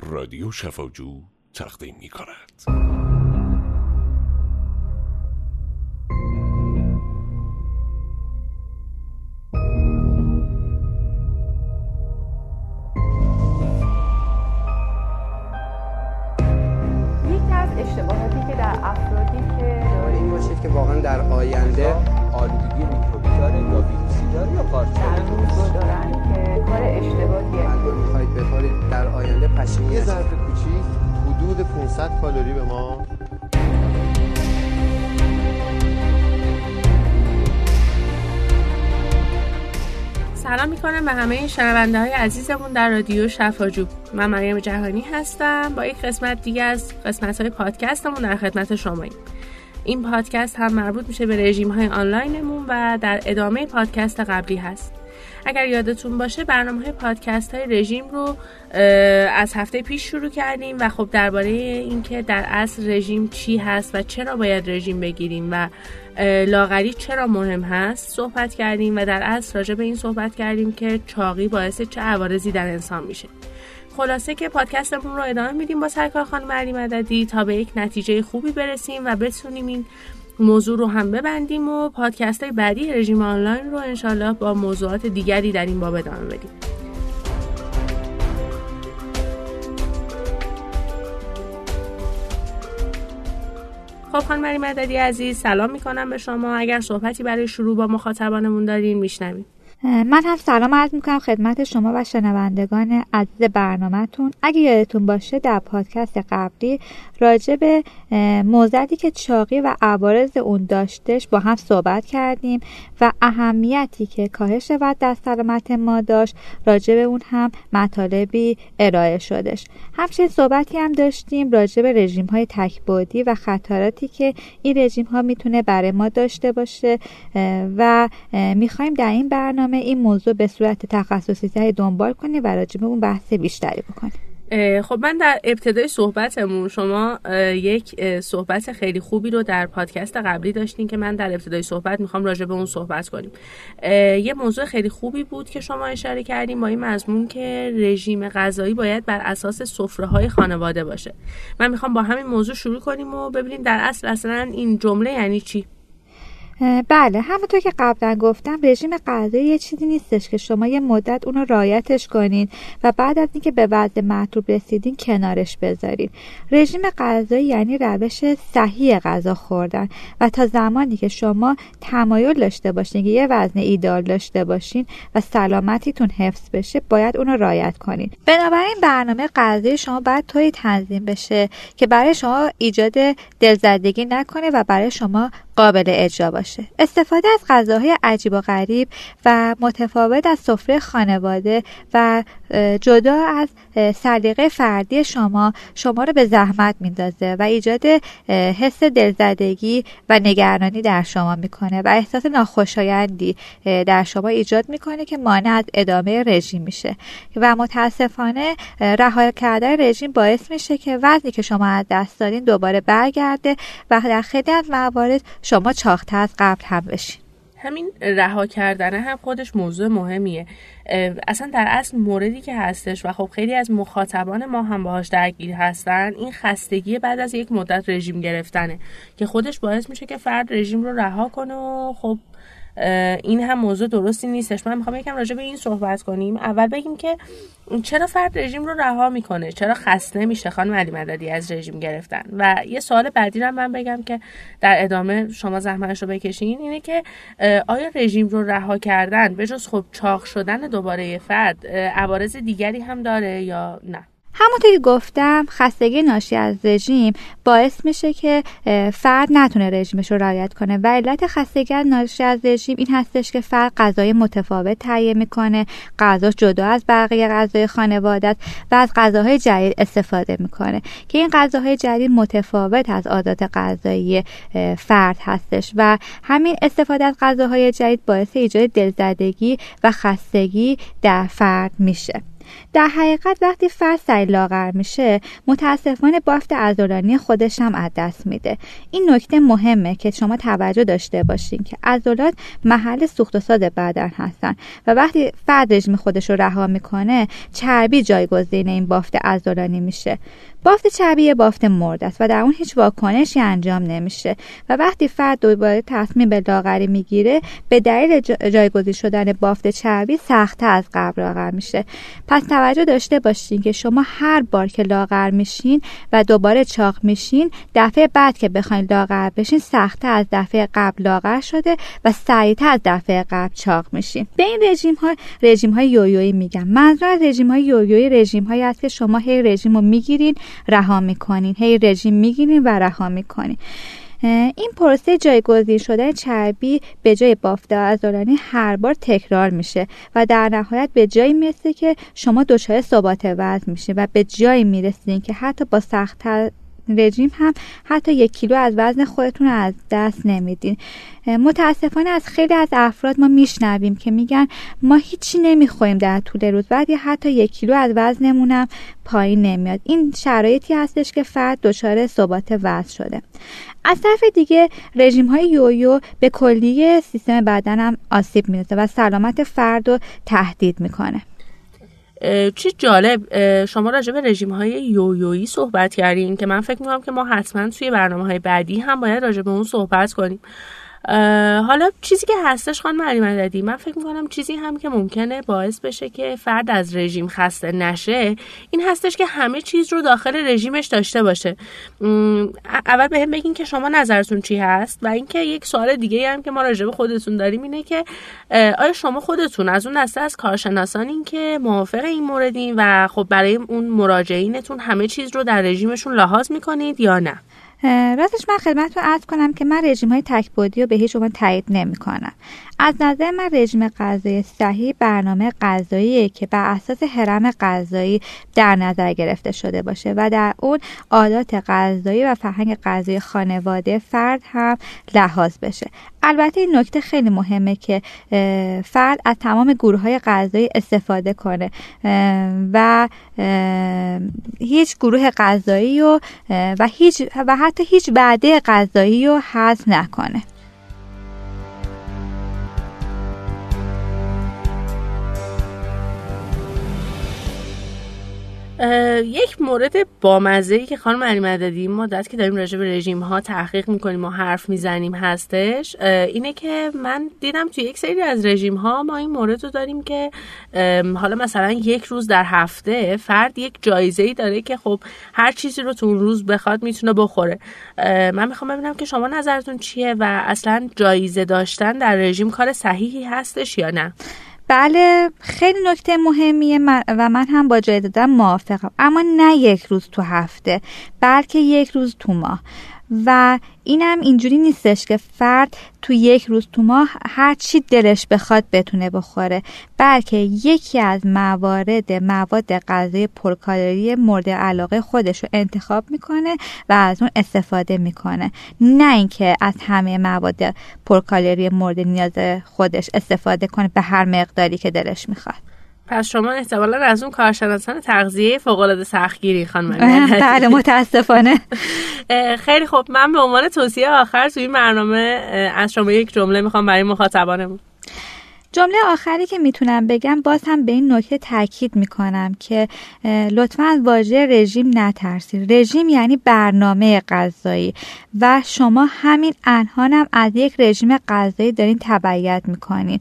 رادیو شفاجو تقدیم می کند. یکی از اشتباهاتی که در افرادی که این باشید که واقعا در آینده آلودگی میکروبی داره یا ویروسی داره یا قارچ رو دارن. کار اشتباهیه. الان می‌خواهید بخورید در آینده پشیمون یه. ظرف کوچیک حدود 500 کالری به ما. سلام می‌کنم به همه شنونده های عزیزمون در رادیو شفاجو من مریم جهانی هستم. با یک قسمت دیگه از قسمت های پادکستمون در خدمت شماییم. این پادکست هم مربوط میشه به رژیم های آنلاینمون و در ادامه پادکست قبلی هست. اگر یادتون باشه برنامه های پادکست های رژیم رو از هفته پیش شروع کردیم و خب درباره اینکه در اصل رژیم چی هست و چرا باید رژیم بگیریم و لاغری چرا مهم هست صحبت کردیم و در اصل راجع به این صحبت کردیم که چاقی باعث چه عوارضی در انسان میشه. خلاصه که پادکستمون رو ادامه میدیم با سرکار خانم علی مددی. تا به یک نتیجه خوبی برسیم و بتونیم این موضوع رو هم ببندیم و پادکست بعدی رژیم آنلاین رو انشالله با موضوعات دیگری در این باب ادامه بدیم. خب خانم مددی عزیز سلام می‌کنم به شما. اگر صحبتی برای شروع با مخاطبانمون دارین میشنویم. من هم سلام عرض می‌کنم خدمت شما و شنوندگان عزیز برنامهتون. اگه یادتون باشه در پادکست قبلی راجع به موضوعی که چاقی و عوارض اون داشتش با هم صحبت کردیم و اهمیتی که کاهش وزن در سلامت ما داشت راجع به اون هم مطالبی ارائه شدش. همچنین صحبتی هم داشتیم راجع به رژیم های تکبودی و خطراتی که این رژیم ها می‌تونه برای ما داشته باشه و می‌خوایم در این برنامه این موضوع به صورت تخصصی تری دنبال کنیم و راجع اون بحث بیشتری بکنیم. اه، خب من در ابتدای صحبتمون شما یک صحبت خیلی خوبی رو در پادکست قبلی داشتین که من در ابتدای صحبت می‌خوام راجع به اون صحبت کنیم. یه موضوع خیلی خوبی بود که شما اشاره کردیم با این مضمون که رژیم غذایی باید بر اساس سفره های خانواده باشه. من می‌خوام با همین موضوع شروع کنیم و ببینیم در اصل اصلا این جمله یعنی چی؟ بله همونطور که قبلا گفتم رژیم غذایی یه چیزی نیستش که شما یه مدت اونو رایتش کنین و بعد از اینکه به وضع مطلوب رسیدین کنارش بذارین. رژیم غذایی یعنی روش صحیح غذا خوردن و تا زمانی که شما تمایل داشته باشین که یه وزن ایدال داشته باشین و سلامتیتون حفظ بشه باید اونو رایت کنین. بنابراین برنامه غذایی شما باید طوری تنظیم بشه که برای شما ایجاد دلزدگی نکنه و برای شما قابل اجرا باشه. استفاده از غذاهای عجیب و غریب و متفاوت از سفره خانواده و جدا از سلیقه فردی شما شما رو به زحمت میندازه و ایجاد حس دلزدگی و نگرانی در شما می‌کنه و احساس ناخوشایندی در شما ایجاد می‌کنه که مانع از ادامه رژیم میشه. و متاسفانه رها کردن رژیم باعث میشه که وزنی که شما از دست دادین دوباره برگرده و در خیلی از موارد شما چاقتر از قبل هم بشین. همین رها کردن هم خودش موضوع مهمیه. اصلا در اصل موردی که هستش و خب خیلی از مخاطبان ما هم باهاش درگیر هستن این خستگی بعد از یک مدت رژیم گرفتنه که خودش باعث میشه که فرد رژیم رو رها کنه و خب این هم موضوع درستی نیستش. من می‌خوام یکم راجع به این صحبت کنیم. اول بگیم که چرا فرد رژیم رو رها می‌کنه؟ چرا خسته میشه خانم علی مددی از رژیم گرفتن؟ و یه سوال بعدی رو من بگم که در ادامه شما زحمتش رو بکشین اینه که آیا رژیم رو رها کردن به جز خب چاق شدن دوباره فرد عوارض دیگری هم داره یا نه؟ همونطور که گفتم خستگی ناشی از رژیم باعث میشه که فرد نتونه رژیمش رو رعایت کنه و علت خستگی ناشی از رژیم این هستش که فرد غذای متفاوت تهیه می‌کنه غذاش جدا از بقیه غذای خانواده است و از غذاهای جدید استفاده می‌کنه که این غذاهای جدید متفاوت از عادات غذایی فرد هستش و همین استفاده از غذاهای جدید باعث ایجاد دلزدگی و خستگی در فرد میشه. در حقیقت وقتی فرد سری لاغر میشه متاسفانه بافت عضلانی خودش هم از دست میده. این نکته مهمه که شما توجه داشته باشین که عضلات محل سوخت و ساز بدن هستن و وقتی فرد رژیم خودش رو رها می‌کنه چربی جایگزین این بافت عضلانی میشه. بافت چربی بافت مرد است و در اون هیچ واکنشی انجام نمیشه و وقتی فرد دوباره تصمیم به لاغری می‌گیره به دلیل جایگزین شدن بافت چربی سختتر از قبل لاغر میشه. پس توجه داشته باشین که شما هر بار که لاغر میشین و دوباره چاق میشین دفعه بعد که بخواین لاغر بشین سختتر از دفعه قبل لاغر شده و سریعتر از دفعه قبل چاق میشین. به این رژیم ها رژیم های یویویی میگم. منظور از رژیم های یویویی رژیم هایی است که شما هی رژیم رو می‌گیرین رها می‌کنین. هی رژیم می‌گیرین و رها می‌کنین. این پروسه جایگزین شدن چربی به جای بافت عضلانی هر بار تکرار میشه و در نهایت به جایی می‌رسه که شما دچار ثبات وزن میشه و به جایی می‌رسین که حتی با سخت رژیم هم حتی یک کیلو از وزن خودتون از دست نمیدین. متاسفانه از خیلی از افراد ما میشنویم که میگن ما هیچی نمی‌خوریم در طول روز بعد یا حتی یک کیلو از وزنمونم پایین نمیاد. این شرایطی هستش که فرد دچار ثبات وزن شده. از طرف دیگه رژیم های یویو به کلی سیستم بدن هم آسیب می‌رسه و سلامت فرد رو تهدید می‌کنه. چی جالب شما راجع به رژیم های یویویی صحبت کردین که من فکر می‌کنم که ما حتما توی برنامه های بعدی هم باید راجع به اون صحبت کنیم. حالا چیزی که هستش خانم علی مددی من فکر می‌کنم چیزی هم که ممکنه باعث بشه که فرد از رژیم خسته نشه این هستش که همه چیز رو داخل رژیمش داشته باشه. اول به هم بگین که شما نظرتون چی هست و اینکه یک سوال دیگه هم که ما راجع به خودتون داریم اینه که آیا شما خودتون از اون دسته از کارشناسانین که موافق این موردین و خب برای اون مراجعینتون همه چیز رو در رژیمشون لحاظ می‌کنید یا نه؟ راستش من خدمت رو عرض کنم که من رژیم های تکبودی رو به هیچ عنوان تایید نمی کنم از نظر من رژیم غذایی صحیح برنامه غذایی که بر اساس حرم غذایی در نظر گرفته شده باشه و در اون عادات غذایی و فرهنگ غذایی خانواده فرد هم لحاظ بشه. البته این نکته خیلی مهمه که فرد از تمام گروه های غذایی استفاده کنه و هیچ گروه غذایی و و هیچ و حتی هیچ بعده غذایی رو حذف نکنه. یک مورد بامزه ای که خانم علی مددی مدت که داریم راجع به رژیم ها تحقیق می‌کنیم و حرف می‌زنیم هستش اینه که من دیدم توی یک سری از رژیم ها ما این مورد رو داریم که حالا مثلا یک روز در هفته فرد یک جایزه ای داره که خب هر چیزی رو تو اون روز بخواد می‌تونه بخوره. من می‌خوام ببینم که شما نظرتون چیه و اصلا جایزه داشتن در رژیم کار صحیحی هستش یا نه؟ بله خیلی نکته مهمیه و من هم با جای دادن موافقم. اما نه یک روز تو هفته بلکه یک روز تو ماه. و اینم اینجوری نیستش که فرد تو یک روز تو ماه هر چی دلش بخواد بتونه بخوره بلکه یکی از موارد مواد غذایی پرکالری مورد علاقه خودش رو انتخاب می‌کنه و از اون استفاده می‌کنه. نه اینکه از همه مواد پرکالری مورد نیاز خودش استفاده کنه به هر مقداری که دلش می‌خواد. پس شما احتمالا از اون کارشناسان تغذیه فوق العاده سختگیری خانم بله متاسفانه. خیلی خوب. من به عنوان توصیه آخر توی این برنامه از شما یک جمله می‌خوام برای مخاطبانمون. جمله آخری که می‌تونم بگم باز هم به این نکته تاکید می‌کنم که لطفا از واژه رژیم نترسید. رژیم یعنی برنامه غذایی و شما همین الانم از یک رژیم غذایی دارین تبعیت می‌کنین.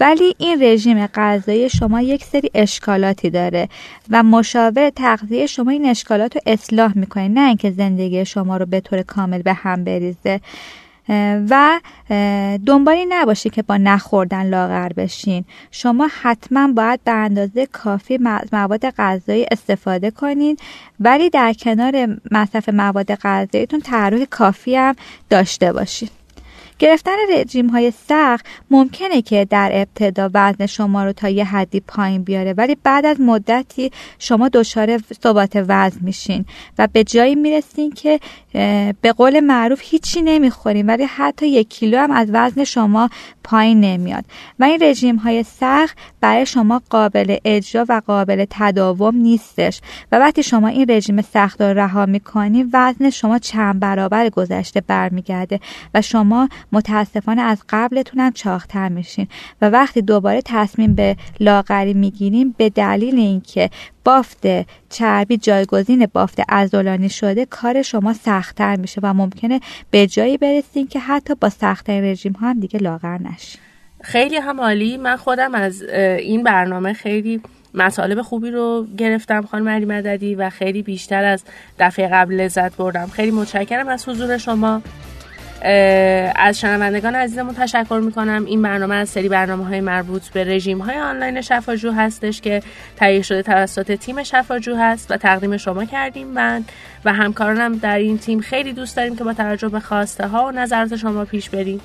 ولی این رژیم غذایی شما یک سری اشکالاتی داره و مشاور تغذیه شما این اشکالات رو اصلاح می‌کنه نه اینکه زندگی شما رو به طور کامل به هم بریزه. و دنبالی نباشه که با نخوردن لاغر بشین. شما حتما باید به اندازه کافی مواد غذایی استفاده کنین ولی در کنار مصرف مواد غذاییتون تحرک کافی هم داشته باشین. گرفتن رژیم های سخت ممکنه که در ابتدا وزن شما رو تا یه حدی پایین بیاره ولی بعد از مدتی شما دچار ثبات وزن میشین و به جایی می‌رسین که به قول معروف هیچی نمی‌خورین ولی حتی یک کیلو هم از وزن شما پایین نمیاد. و این رژیم های سخت برای شما قابل اجرا و قابل تداوم نیستش. و وقتی شما این رژیم سخت رو رها می‌کنین وزن شما چند برابر گذشته برمیگرده و شما متاسفانه از قبلتون هم چاختر میشین. و وقتی دوباره تصمیم به لاغری می‌گیریم به دلیل اینکه بافت چربی جایگزین بافت ازولانی شده کار شما سختتر میشه و ممکنه به جایی برسین که حتی با سختترین رژیم ها هم دیگه لاغر نشین. خیلی هم عالی من خودم از این برنامه خیلی مطالب خوبی رو گرفتم خانم علی مددی و خیلی بیشتر از دفعه قبل لذت بردم. خیلی متشکرم از حضور شما. از شنوندگان عزیزمون تشکر می‌کنم. این برنامه از سری برنامه های مربوط به رژیم های آنلاین شفاجو هستش که تهیه شده توسط تیم شفاجو هست و تقدیم شما کردیم. من و همکارانم در این تیم خیلی دوست داریم که با توجه به خواسته ها و نظرات شما پیش بریم.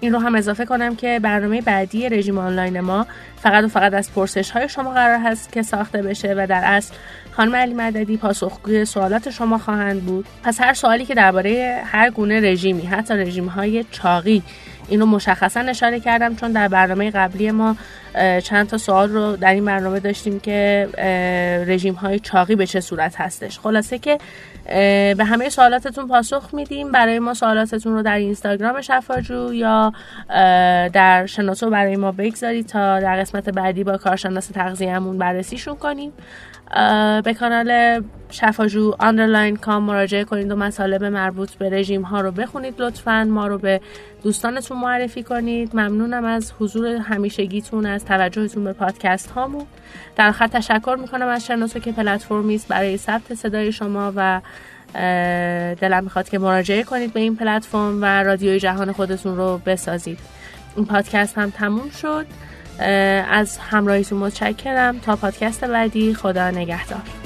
این رو هم اضافه کنم که برنامه بعدی رژیم آنلاین ما فقط و فقط از پرسش های شما قرار هست که ساخته بشه و در اصل خانم علی مددی پاسخگوی سوالات شما خواهند بود. پس هر سوالی که درباره هر گونه رژیمی حتی رژیم های چاقی این مشخصا اشاره کردم چون در برنامه قبلی ما چند تا سوال رو در این برنامه داشتیم که رژیم های چاقی به چه صورت هستش. خلاصه که به همه سوالاتتون پاسخ میدیم. برای ما سوالاتتون رو در اینستاگرام شفاجو یا در شناسو برای ما بگذارید تا در قسمت بعدی با کارشناس تغذیه‌مون بررسیشون کنیم. به کانال شفاجو underline com مراجعه کنید و مطالب مربوط به رژیم ها رو بخونید لطفا. ما رو به دوستانتون معرفی کنید. ممنونم از حضور همیشگیتون از توجهتون به پادکست هامون. در آخر تشکر می‌کنم از شناسو که پلتفرمی است برای ثبت صدای شما و دلم می‌خواد که مراجعه کنید به این پلتفرم و رادیوی جهان خودتون رو بسازید. این پادکست هم تموم شد. از همراهیتون متشکرم. تا پادکست بعدی خدا نگهدار.